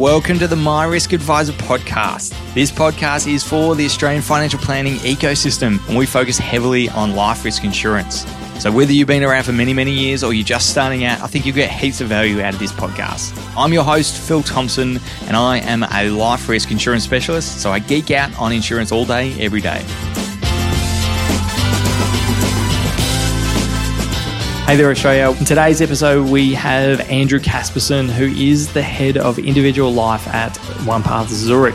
Welcome to the My Risk Adviser podcast. This podcast is for the Australian financial planning ecosystem, and we focus heavily on life risk insurance. So, whether you've been around for many, many years or you're just starting out, I think you'll get heaps of value out of this podcast. I'm your host, Phil Thompson, and I am a life risk insurance specialist. So, I geek out on insurance all day, every day. Hey there, Australia. In today's episode, we have Andrew Casperson, who is the head of individual life at OnePath Zurich.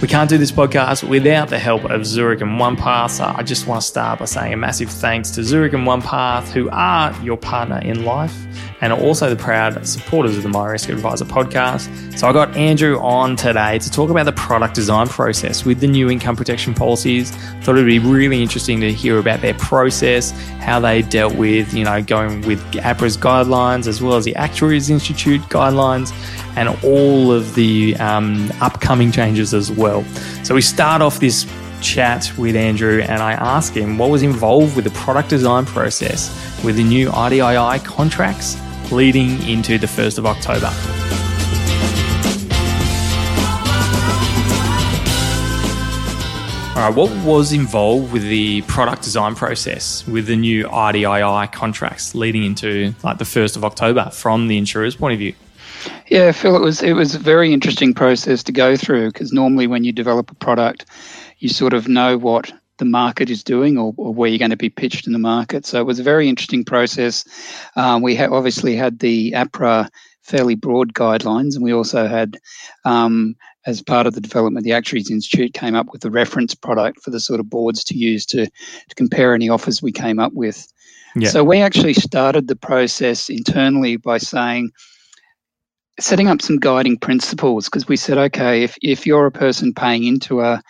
We can't do this podcast without the help of Zurich and OnePath. So I just want to start by saying a massive thanks to Zurich and OnePath, who are your partner in life and are also the proud supporters of the My Risk Adviser podcast. So I got Andrew on today to talk about the product design process with the new income protection policies. Thought it'd be really interesting to hear about their process, how they dealt with, you know, going with APRA's guidelines as well as the Actuaries Institute guidelines and all of the um, upcoming changes as well. So we start off this chat with Andrew and I ask him what was involved with the product design process with the new IDII contracts leading into the 1st of October. All right, what was involved with the product design process with the new IDII contracts leading into like the 1st of October from the insurer's point of view? Yeah, Phil, it was it was a very interesting process to go through because normally when you develop a product, you sort of know what the market is doing or, or, where you're going to be pitched in the market. So it was a very interesting process. Um, we ha- obviously had the APRA fairly broad guidelines, and we also had, um, as part of the development, the Actuaries Institute came up with a reference product for the sort of boards to use to, to compare any offers we came up with. Yeah. So we actually started the process internally by saying, setting up some guiding principles because we said, okay, if, if you're a person paying into a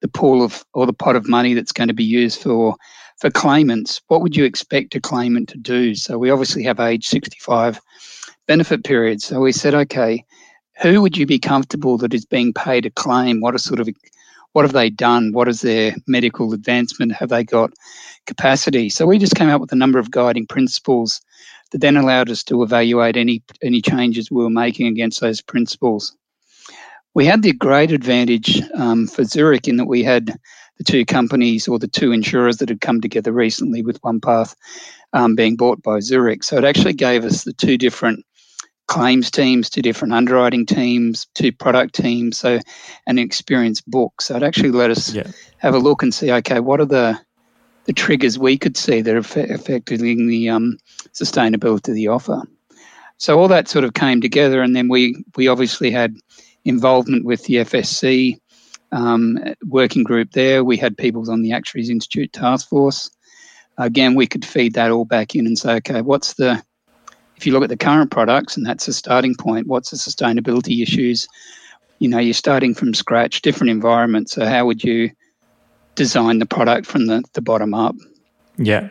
the pool of or the pot of money that's going to be used for for claimants, what would you expect a claimant to do? So we obviously have age 65 benefit periods. So we said, okay, who would you be comfortable that is being paid a claim? What are sort of what have they done? What is their medical advancement? Have they got capacity? So we just came up with a number of guiding principles that then allowed us to evaluate any any changes we were making against those principles we had the great advantage um, for Zurich in that we had the two companies or the two insurers that had come together recently with OnePath um, being bought by Zurich. So it actually gave us the two different claims teams, two different underwriting teams, two product teams, so an experienced book. So it actually let us yeah. have a look and see, okay, what are the the triggers we could see that are affecting the um, sustainability of the offer. So all that sort of came together, and then we we obviously had involvement with the FSC um, working group there. We had people on the Actuaries Institute task force. Again, we could feed that all back in and say, okay, what's the, if you look at the current products, and that's a starting point, what's the sustainability issues? You know, you're starting from scratch, different environment. So, how would you design the product from the, the bottom up? Yeah.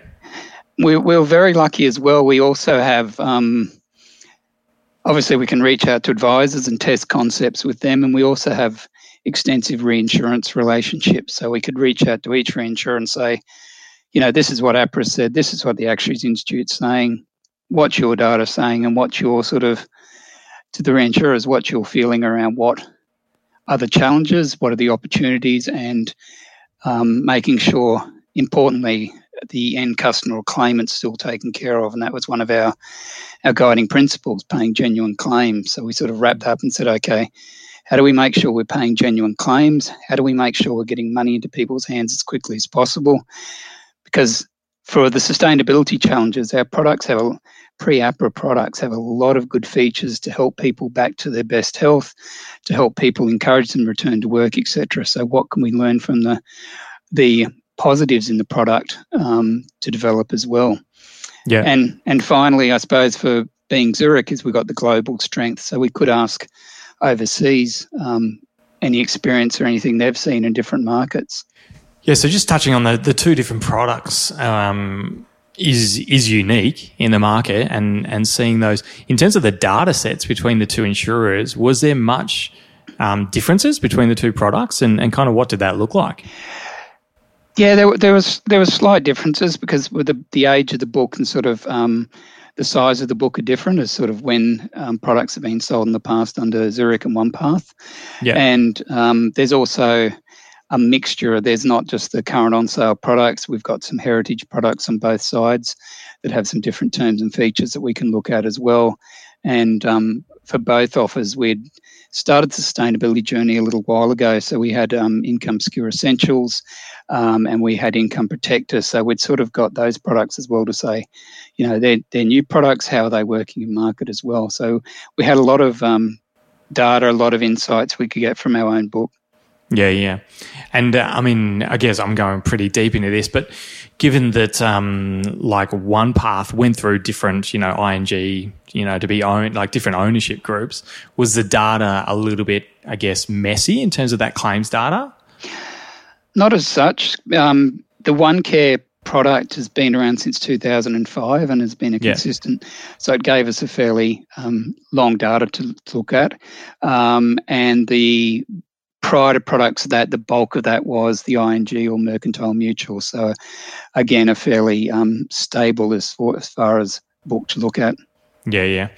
We're, we're very lucky as well. We also have um, obviously we can reach out to advisors and test concepts with them and we also have extensive reinsurance relationships so we could reach out to each reinsurer and say you know this is what APRA said this is what the actuaries institute's saying what's your data saying and what's your sort of to the reinsurers what's your feeling around what are the challenges what are the opportunities and um, making sure importantly the end customer or claimant still taken care of. And that was one of our, our guiding principles, paying genuine claims. So we sort of wrapped up and said, okay, how do we make sure we're paying genuine claims? How do we make sure we're getting money into people's hands as quickly as possible? Because for the sustainability challenges, our products have a pre-APRA products have a lot of good features to help people back to their best health, to help people encourage them to return to work, etc. So, what can we learn from the the positives in the product um, to develop as well. Yeah. And and finally, I suppose for being Zurich is we've got the global strength, so we could ask overseas um, any experience or anything they've seen in different markets. Yeah. So just touching on the the two different products. Um, is is unique in the market and and seeing those in terms of the data sets between the two insurers was there much um, differences between the two products and, and kind of what did that look like yeah, there, there was there was slight differences because with the, the age of the book and sort of um, the size of the book are different as sort of when um, products have been sold in the past under Zurich and OnePath. Yeah. And um, there's also a mixture. There's not just the current on sale products. We've got some heritage products on both sides that have some different terms and features that we can look at as well. And um, for both offers, we'd started sustainability journey a little while ago. So we had um, income secure essentials, um, and we had income protector. So we'd sort of got those products as well to say, you know, they're they're new products. How are they working in market as well? So we had a lot of um, data, a lot of insights we could get from our own book. Yeah, yeah. And uh, I mean, I guess I'm going pretty deep into this, but given that um, like OnePath went through different, you know, ING, you know, to be owned, like different ownership groups, was the data a little bit, I guess, messy in terms of that claims data? Not as such. Um, the OneCare product has been around since 2005 and has been a consistent. Yeah. So it gave us a fairly um, long data to, to look at. Um, and the prior to products that the bulk of that was the ING or Mercantile Mutual. So again, a fairly um, stable as far, as far as book to look at. Yeah, yeah.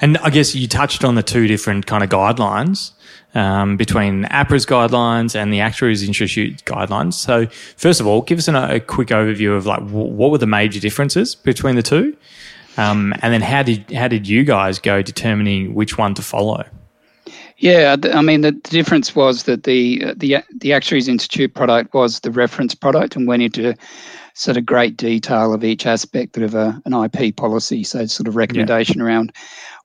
And I guess you touched on the two different kind of guidelines um, between APRA's guidelines and the Actuaries Institute guidelines. So, first of all, give us an, a quick overview of like w- what were the major differences between the two, um, and then how did how did you guys go determining which one to follow? Yeah, I mean the difference was that the uh, the the Actuaries Institute product was the reference product and went into sort of great detail of each aspect of a, an IP policy. So sort of recommendation yeah. around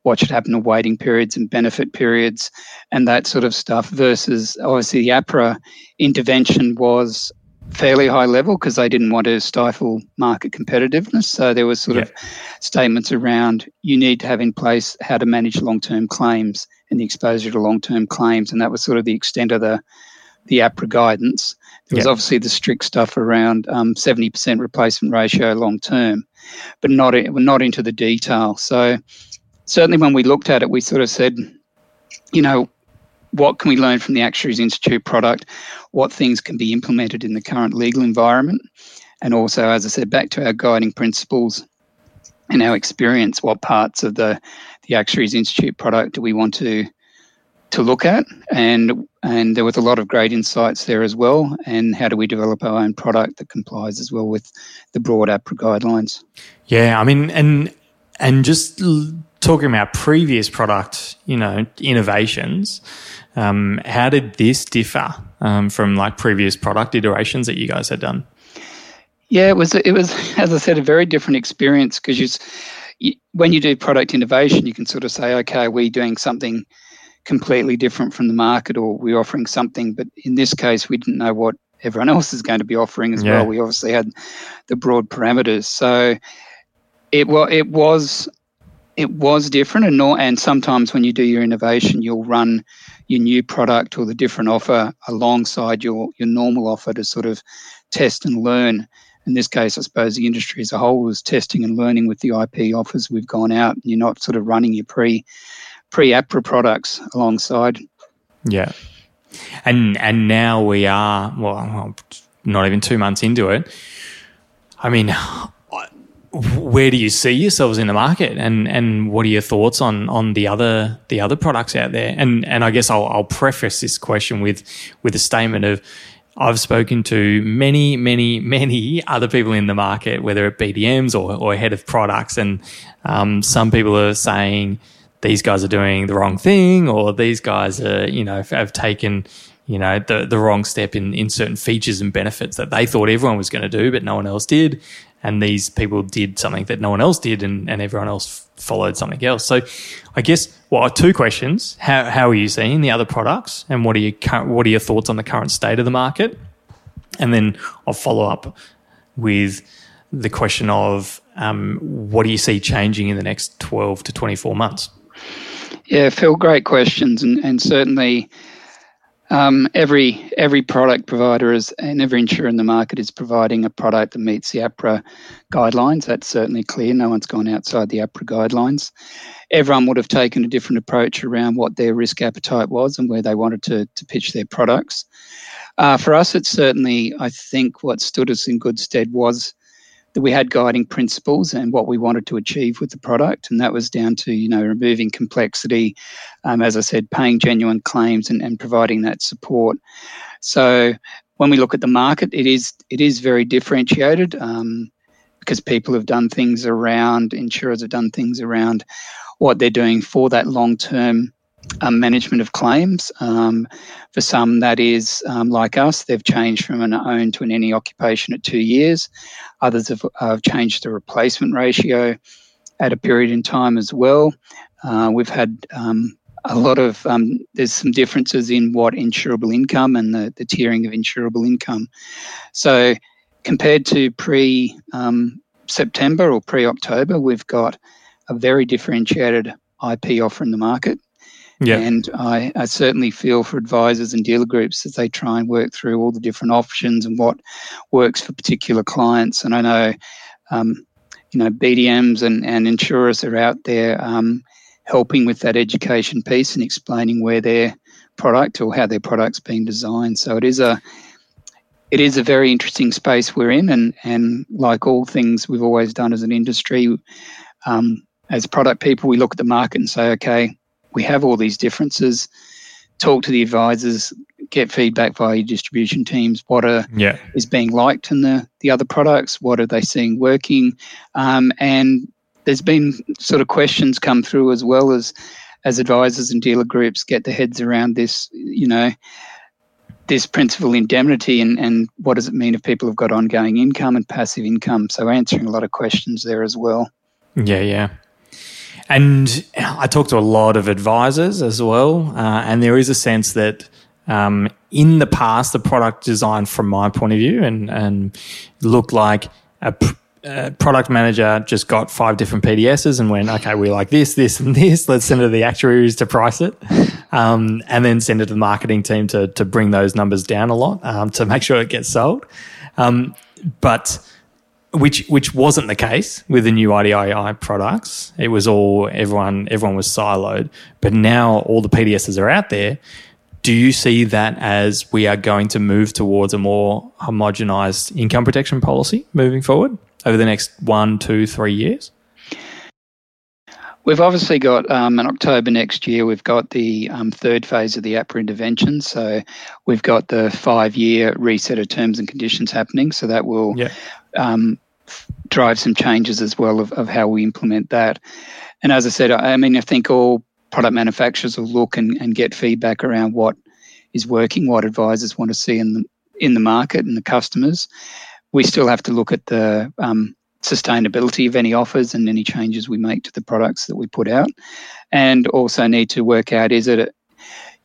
what should happen to waiting periods and benefit periods and that sort of stuff. Versus obviously the APRA intervention was fairly high level because they didn't want to stifle market competitiveness. So there was sort yeah. of statements around you need to have in place how to manage long term claims and the exposure to long term claims, and that was sort of the extent of the the APRA guidance. There was obviously the strict stuff around um, 70% replacement ratio long term, but not not into the detail. So certainly when we looked at it, we sort of said, you know, what can we learn from the Actuaries Institute product? What things can be implemented in the current legal environment? And also, as I said, back to our guiding principles and our experience, what parts of the, the Actuaries Institute product do we want to to look at? And and there was a lot of great insights there as well. And how do we develop our own product that complies as well with the broad APRA guidelines? Yeah, I mean, and and just talking about previous product, you know, innovations. Um, how did this differ um, from like previous product iterations that you guys had done? Yeah, it was it was as I said a very different experience because you, when you do product innovation, you can sort of say, okay, we're doing something completely different from the market, or we're offering something. But in this case, we didn't know what everyone else is going to be offering as yeah. well. We obviously had the broad parameters, so it well it was it was different and not, and sometimes when you do your innovation you'll run your new product or the different offer alongside your your normal offer to sort of test and learn in this case i suppose the industry as a whole was testing and learning with the ip offers we've gone out. You're not sort of running your pre pre apra products alongside. Yeah. And and now we are well not even two months into it. I mean where do you see yourselves in the market? And and what are your thoughts on on the other the other products out there? And and I guess I'll, I'll preface this question with with a statement of I've spoken to many many many other people in the market whether it BDMs or or head of products and um, some people are saying these guys are doing the wrong thing or these guys are you know have taken you know the the wrong step in in certain features and benefits that they thought everyone was going to do but no one else did and these people did something that no one else did and, and everyone else followed something else. So I guess, well, two questions. How, how are you seeing the other products and what are, your, what are your thoughts on the current state of the market? And then I'll follow up with the question of um, what do you see changing in the next 12 to 24 months? Yeah, Phil, great questions. And, and certainly um, every every product provider is and every insurer in the market is providing a product that meets the APRA guidelines. That's certainly clear. No one's gone outside the APRA guidelines. Everyone would have taken a different approach around what their risk appetite was and where they wanted to, to pitch their products. Uh, for us, it's certainly, I think, what stood us in good stead was that we had guiding principles and what we wanted to achieve with the product, and that was down to you know removing complexity, um, as I said, paying genuine claims and, and providing that support. So when we look at the market, it is it is very differentiated um, because people have done things around insurers have done things around what they're doing for that long term um, management of claims. Um, for some, that is um, like us, they've changed from an own to an any occupation at two years. Others have, have changed the replacement ratio at a period in time as well. Uh, we've had um, a lot of um, there's some differences in what insurable income and the, the tiering of insurable income. So compared to pre um, September or pre October, we've got a very differentiated IP offer in the market. Yeah. And I, I, certainly feel for advisors and dealer groups as they try and work through all the different options and what works for particular clients. And I know, um, you know, BDMs and, and insurers are out there um, helping with that education piece and explaining where their product or how their product's being designed. So it is a it is a very interesting space we're in, and and like all things we've always done as an industry, um, as product people, we look at the market and say, okay, we have all these differences. Talk to the advisors, get feedback via your distribution teams. What are yeah. is being liked in the the other products? What are they seeing working? Um, and there's been sort of questions come through as well as as advisors and dealer groups get their heads around this. You know, this principal indemnity and, and what does it mean if people have got ongoing income and passive income? So answering a lot of questions there as well. Yeah, yeah. And I talk to a lot of advisors as well, uh, and there is a sense that um, in the past, the product design, from my point of view, and and looked like a, a product manager just got five different PDSs and went, okay, we like this, this, and this. Let's send it to the actuaries to price it, um, and then send it to the marketing team to to bring those numbers down a lot um, to make sure it gets sold. Um, but which which wasn't the case with the new IDII products. It was all everyone everyone was siloed, but now all the PDSs are out there. Do you see that as we are going to move towards a more homogenized income protection policy moving forward over the next one, two, three years? We've obviously got um, in October next year, we've got the um, third phase of the APRA intervention. So we've got the five year reset of terms and conditions happening. So that will yeah. um, drive some changes as well of, of how we implement that. And as I said, I mean, I think all product manufacturers will look and, and get feedback around what is working, what advisors want to see in the in the market and the customers. We still have to look at the um, sustainability of any offers and any changes we make to the products that we put out, and also need to work out is it,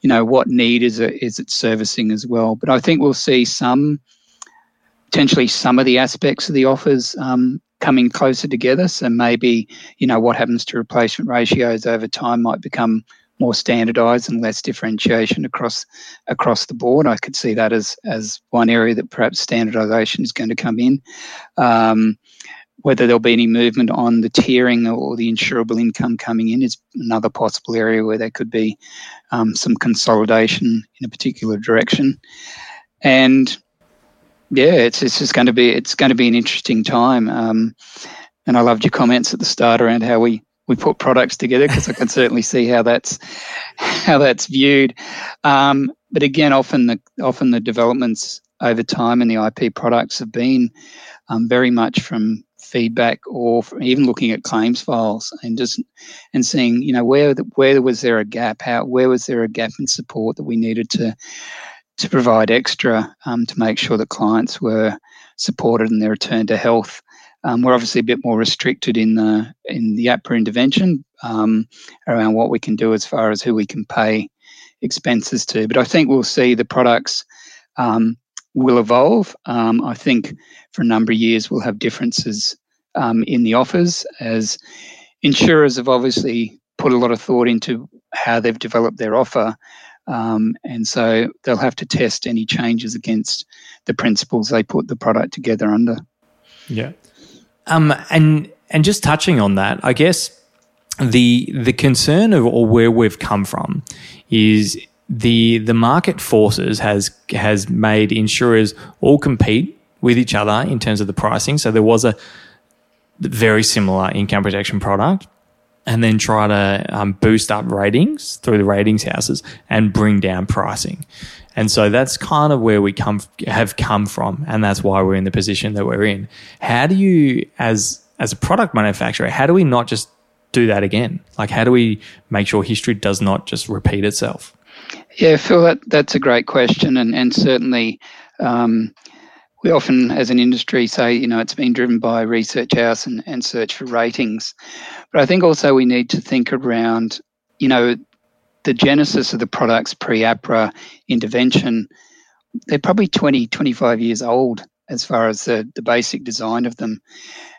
you know, what need is it is it servicing as well. But I think we'll see some potentially some of the aspects of the offers um, coming closer together. So maybe, you know, what happens to replacement ratios over time might become more standardized and less differentiation across across the board. I could see that as as one area that perhaps standardization is going to come in. Um, whether there'll be any movement on the tiering or the insurable income coming in is another possible area where there could be um, some consolidation in a particular direction. And yeah, it's it's just going to be it's going to be an interesting time. Um, and I loved your comments at the start around how we we put products together because I can certainly see how that's how that's viewed. Um, but again, often the often the developments over time in the IP products have been um, very much from feedback or even looking at claims files and just and seeing you know where where was there a gap how where was there a gap in support that we needed to to provide extra um, to make sure that clients were supported in their return to health. Um, we're obviously a bit more restricted in the in the APRA intervention um, around what we can do as far as who we can pay expenses to. But I think we'll see the products um, will evolve. Um, I think for a number of years we'll have differences um, in the offers as insurers have obviously put a lot of thought into how they've developed their offer um, and so they'll have to test any changes against the principles they put the product together under. Yeah. Um, and and just touching on that, I guess the the concern of or where we've come from is the the market forces has has made insurers all compete with each other in terms of the pricing. So there was a very similar income protection product, and then try to um, boost up ratings through the ratings houses and bring down pricing. And so that's kind of where we come have come from, and that's why we're in the position that we're in. How do you, as as a product manufacturer, how do we not just do that again? Like, how do we make sure history does not just repeat itself? Yeah, Phil, that, that's a great question, and and certainly. Um, we often, as an industry, say, you know, it's been driven by research house and, and search for ratings. But I think also we need to think around, you know, the genesis of the products pre APRA intervention. They're probably 20, 25 years old as far as the, the basic design of them.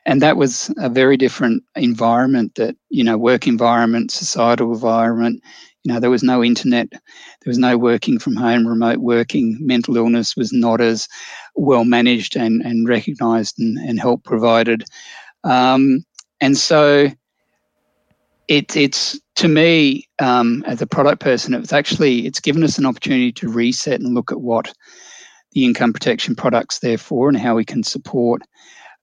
And that was a very different environment that, you know, work environment, societal environment. You know, there was no internet, there was no working from home, remote working. Mental illness was not as well managed and, and recognized and, and help provided. Um, and so it, it's to me um, as a product person, it's actually it's given us an opportunity to reset and look at what the income protection products there for and how we can support.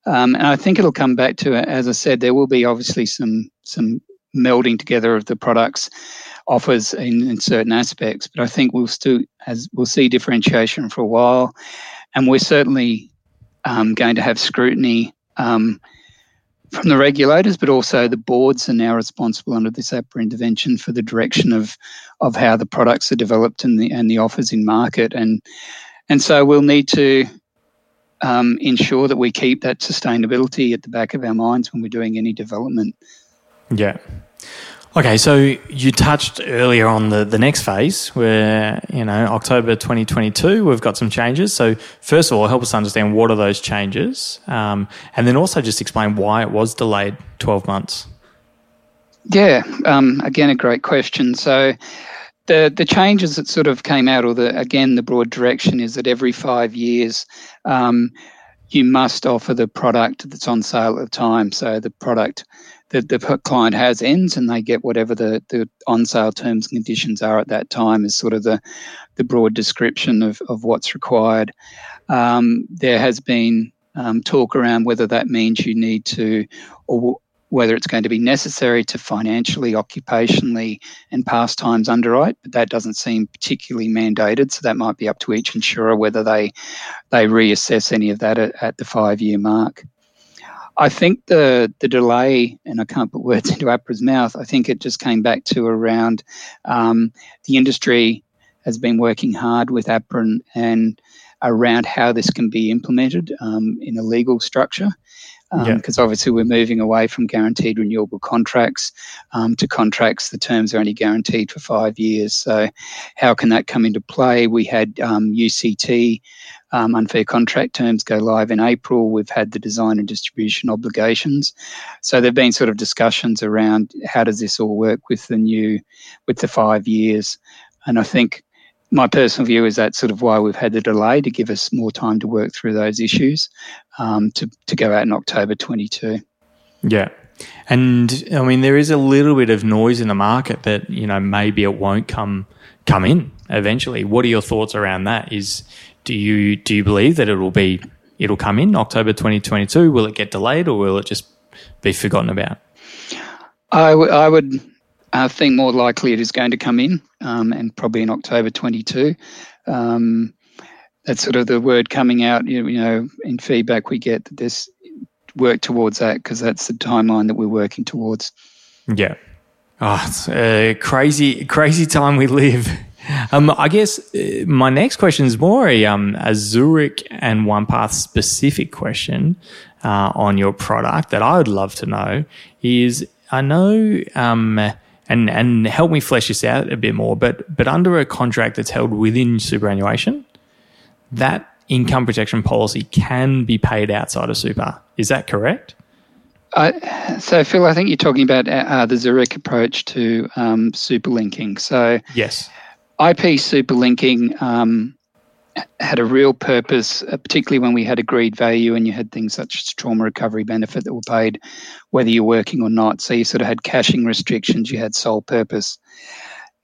Um, and I think it'll come back to, as I said, there will be obviously some some melding together of the products offers in, in certain aspects, but I think we'll still as we'll see differentiation for a while, and we're certainly um, going to have scrutiny um, from the regulators, but also the boards are now responsible under this APRA intervention for the direction of of how the products are developed and the and the offers in market, and and so we'll need to um, ensure that we keep that sustainability at the back of our minds when we're doing any development. Yeah. Okay, so you touched earlier on the, the next phase where, you know, October 2022, we've got some changes. So, first of all, help us understand what are those changes? Um, and then also just explain why it was delayed 12 months. Yeah, um, again, a great question. So, the the changes that sort of came out, or the again the broad direction is that every five years, um, you must offer the product that's on sale at the time. So the product that the client has ends, and they get whatever the the on sale terms and conditions are at that time. Is sort of the the broad description of of what's required. Um, there has been um, talk around whether that means you need to, or whether it's going to be necessary to financially, occupationally, and pastimes underwrite, but that doesn't seem particularly mandated. So that might be up to each insurer whether they they reassess any of that at, at the five year mark. I think the the delay, and I can't put words into APRA's mouth. I think it just came back to around um, the industry has been working hard with APRA and, and around how this can be implemented um, in a legal structure because um, yeah. obviously we're moving away from guaranteed renewable contracts um, to contracts the terms are only guaranteed for five years. So, how can that come into play? We had um, UCT um, unfair contract terms go live in April. We've had the design and distribution obligations. So there've been sort of discussions around how does this all work with the new, with the five years. And I think my personal view is that's sort of why we've had the delay to give us more time to work through those issues um, to, to go out in October 22. Yeah. And I mean, there is a little bit of noise in the market that, you know, maybe it won't come come in eventually. What are your thoughts around that? Is do you do you believe that it will be it'll come in October 2022? Will it get delayed or will it just be forgotten about? I, w- I would I think more likely it is going to come in, um, and probably in October 22. Um, that's sort of the word coming out. You know, in feedback we get that this work towards that because that's the timeline that we're working towards. Yeah. Oh, it's a crazy, crazy time we live. Um, I guess uh, my next question is more a, um, a Zurich and OnePath specific question uh, on your product that I would love to know is I know um, and and help me flesh this out a bit more. But but under a contract that's held within superannuation, that income protection policy can be paid outside of super. Is that correct? Uh, so Phil, I think you're talking about uh, the Zurich approach to um, super linking. So yes, IP super linking um, had a real purpose, uh, particularly when we had agreed value and you had things such as trauma recovery benefit that were paid whether you're working or not. So you sort of had cashing restrictions, you had sole purpose.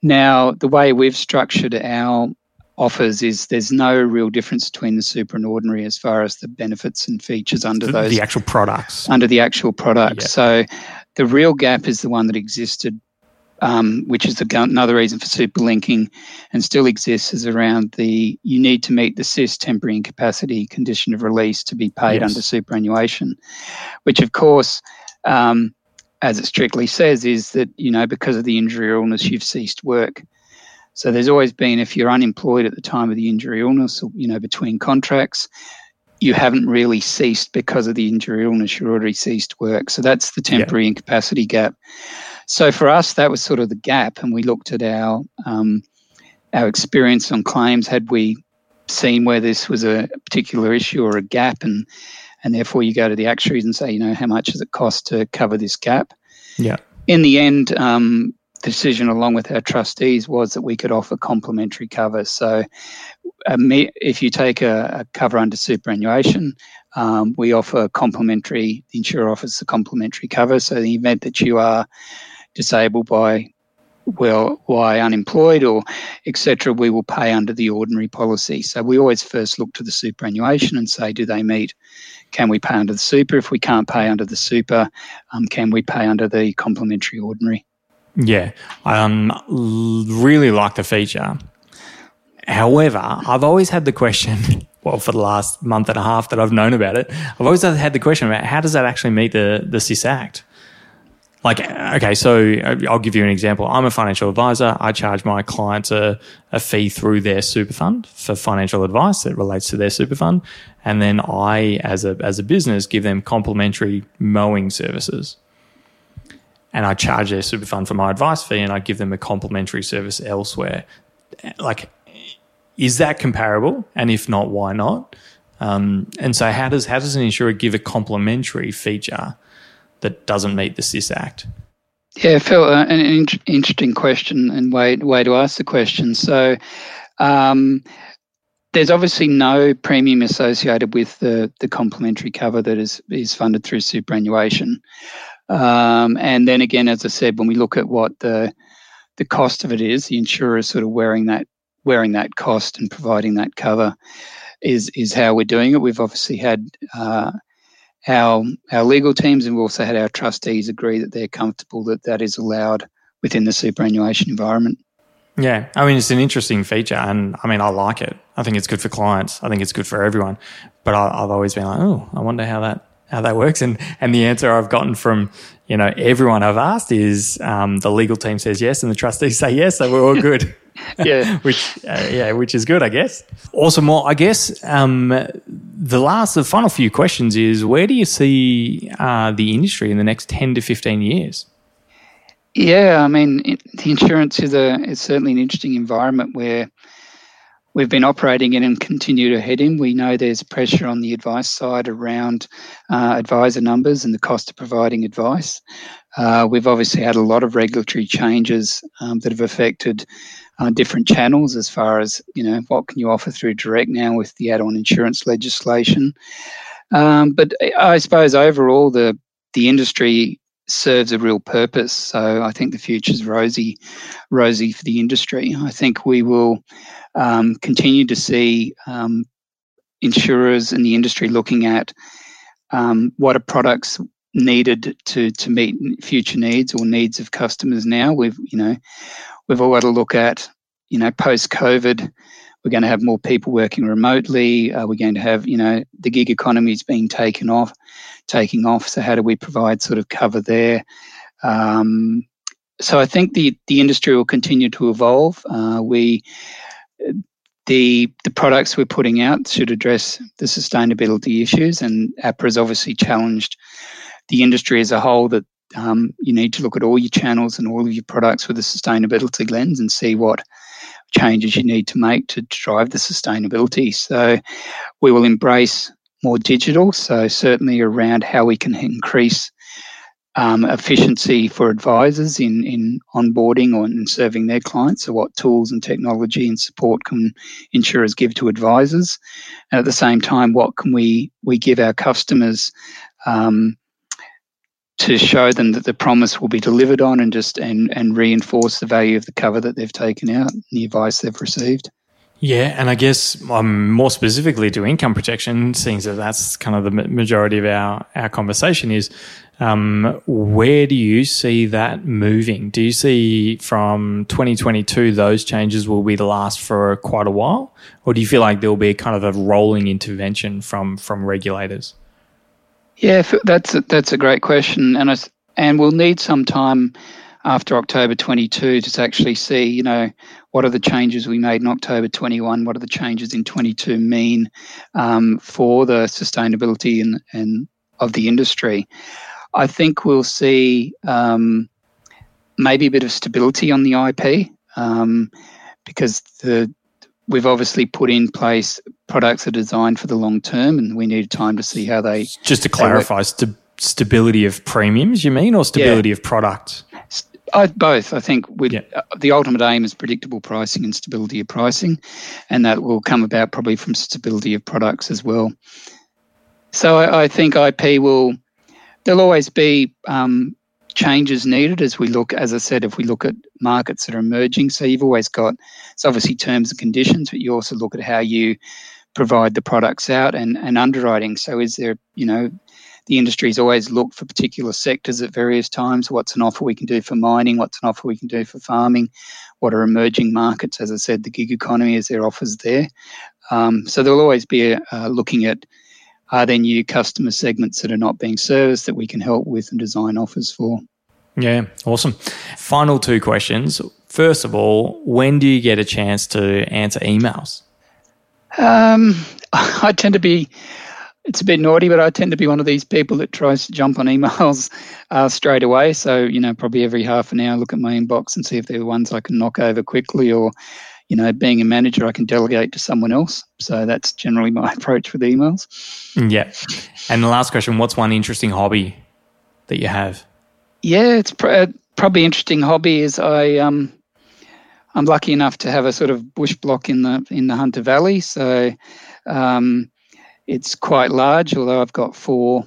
Now, the way we've structured our offers is there's no real difference between the super and ordinary as far as the benefits and features under those the actual products under the actual products. Yeah. So the real gap is the one that existed, um, which is another reason for super linking, and still exists, is around the you need to meet the SIS temporary incapacity condition of release to be paid yes. under superannuation, which of course. Um, as it strictly says, is that you know because of the injury or illness you've ceased work. So there's always been, if you're unemployed at the time of the injury illness, or you know between contracts, you haven't really ceased because of the injury illness. You're already ceased work. So that's the temporary yeah. incapacity gap. So for us, that was sort of the gap, and we looked at our um, our experience on claims. Had we seen where this was a particular issue or a gap, and and therefore you go to the actuaries and say, you know, how much does it cost to cover this gap? Yeah. In the end, um, decision along with our trustees was that we could offer complementary cover. So, um, if you take a, a cover under superannuation, um, we offer complementary. The insurer offers the complementary cover. So, in the event that you are disabled by well, why unemployed or etc., we will pay under the ordinary policy. So we always first look to the superannuation and say, do they meet can we pay under the super? If we can't pay under the super, um, can we pay under the complementary ordinary? Yeah, I um, really like the feature. However, I've always had the question. Well, for the last month and a half that I've known about it, I've always had the question about how does that actually meet the the SIS Act? Like, okay, so uh, I'll give you an example. I'm a financial advisor. I charge my clients a, a fee through their super fund for financial advice that relates to their super fund. And then I, as a, as a business, give them complimentary mowing services. And I charge their super fund for my advice fee and I give them a complimentary service elsewhere. Like, is that comparable? And if not, why not? Um, and so, how does how does an insurer give a complimentary feature that doesn't meet the SIS Act? Yeah, Phil, uh, an in- interesting question and way way to ask the question. So, um, there's obviously no premium associated with the the complementary cover that is is funded through superannuation. Um, and then again, as I said, when we look at what the the cost of it is, the insurer is sort of wearing that wearing that cost and providing that cover is is how we're doing it. We've obviously had uh, our our legal teams and we also had our trustees agree that they're comfortable that that is allowed within the superannuation environment. Yeah, I mean it's an interesting feature, and I mean I like it. I think it's good for clients. I think it's good for everyone. But I, have always been like, oh, I wonder how that how that works. And and the answer I've gotten from you know everyone I've asked is um, the legal team says yes, and the trustees say yes, so we're all good. yeah, which uh, yeah, which is good, I guess. Awesome. Well, I guess um, the last, the final few questions is where do you see uh, the industry in the next ten to fifteen years? Yeah, I mean, it, the insurance is a is certainly an interesting environment where we've been operating in and continue to head in. We know there's pressure on the advice side around uh, advisor numbers and the cost of providing advice. Uh, we've obviously had a lot of regulatory changes um, that have affected uh, different channels as far as you know what can you offer through direct now with the add-on insurance legislation. Um, but I suppose overall the the industry serves a real purpose. So I think the future is rosy, rosy for the industry. I think we will um, continue to see um, insurers and the industry looking at um, what are products needed to to meet future needs or needs of customers now. We've you know we've all got to look at you know post COVID. We're going to have more people working remotely. Uh, we're going to have you know the gig economy is being taken off, taking off. So how do we provide sort of cover there? Um, so I think the the industry will continue to evolve. Uh, we the the products we're putting out should address the sustainability issues, and APRA has obviously challenged the industry as a whole that um, you need to look at all your channels and all of your products with a sustainability lens and see what changes you need to make to drive the sustainability. So we will embrace more digital. So certainly around how we can increase um, efficiency for advisors in, in onboarding or in serving their clients. So, what tools and technology and support can insurers give to advisors? And at the same time, what can we, we give our customers um, to show them that the promise will be delivered on and just and, and reinforce the value of the cover that they've taken out and the advice they've received? Yeah, and I guess um, more specifically to income protection, seeing that that's kind of the majority of our, our conversation is um, where do you see that moving? Do you see from 2022 those changes will be the last for quite a while, or do you feel like there will be kind of a rolling intervention from from regulators? Yeah, that's a, that's a great question, and I, and we'll need some time after October 22 to actually see, you know, what are the changes we made in October 21? What are the changes in 22 mean um, for the sustainability and, and of the industry? I think we'll see um, maybe a bit of stability on the IP um, because the we've obviously put in place products that are designed for the long term, and we need time to see how they. Just to clarify, st- stability of premiums, you mean, or stability yeah. of product? I, both. I think yeah. uh, the ultimate aim is predictable pricing and stability of pricing, and that will come about probably from stability of products as well. So I, I think IP will. There'll always be um, changes needed as we look. As I said, if we look at markets that are emerging, so you've always got. It's obviously terms and conditions, but you also look at how you provide the products out and, and underwriting. So is there, you know, the industry's always looked for particular sectors at various times. What's an offer we can do for mining? What's an offer we can do for farming? What are emerging markets? As I said, the gig economy is there offers there. Um, so there'll always be uh, looking at are there new customer segments that are not being serviced that we can help with and design offers for. Yeah, awesome. Final two questions. First of all, when do you get a chance to answer emails? Um, I tend to be it's a bit naughty, but I tend to be one of these people that tries to jump on emails uh, straight away. So, you know, probably every half an hour, look at my inbox and see if there are ones I can knock over quickly or, you know, being a manager, I can delegate to someone else. So that's generally my approach with emails. Yeah. And the last question what's one interesting hobby that you have? Yeah, it's pr- uh, probably interesting hobby is I, um, I'm lucky enough to have a sort of bush block in the in the Hunter Valley. So, um, it's quite large, although I've got four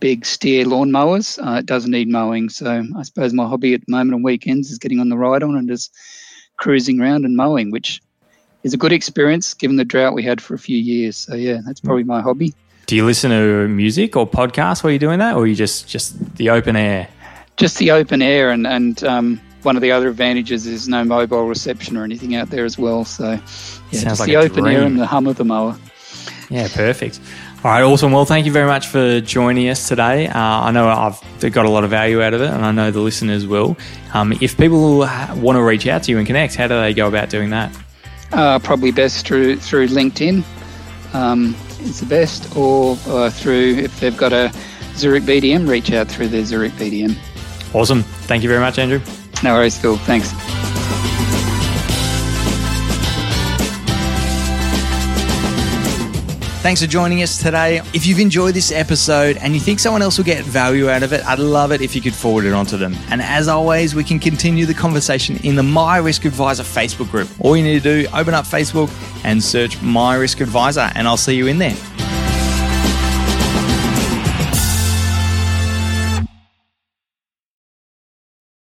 big steer lawn mowers. Uh, it doesn't need mowing. So I suppose my hobby at the moment on weekends is getting on the ride on and just cruising around and mowing, which is a good experience given the drought we had for a few years. So yeah, that's probably my hobby. Do you listen to music or podcasts while you're doing that, or you just just the open air? Just the open air, and and um, one of the other advantages is no mobile reception or anything out there as well. So yeah, Sounds just like the open dream. air and the hum of the mower. Yeah, perfect. All right, awesome. Well, thank you very much for joining us today. Uh, I know I've got a lot of value out of it, and I know the listeners will. Um, if people want to reach out to you and connect, how do they go about doing that? Uh, probably best through through LinkedIn um, is the best, or uh, through if they've got a Zurich BDM, reach out through their Zurich BDM. Awesome. Thank you very much, Andrew. No worries, Phil. Thanks. Thanks for joining us today. If you've enjoyed this episode and you think someone else will get value out of it, I'd love it if you could forward it on to them. And as always, we can continue the conversation in the My Risk Adviser Facebook group. All you need to do, open up Facebook and search My Risk Adviser, and I'll see you in there.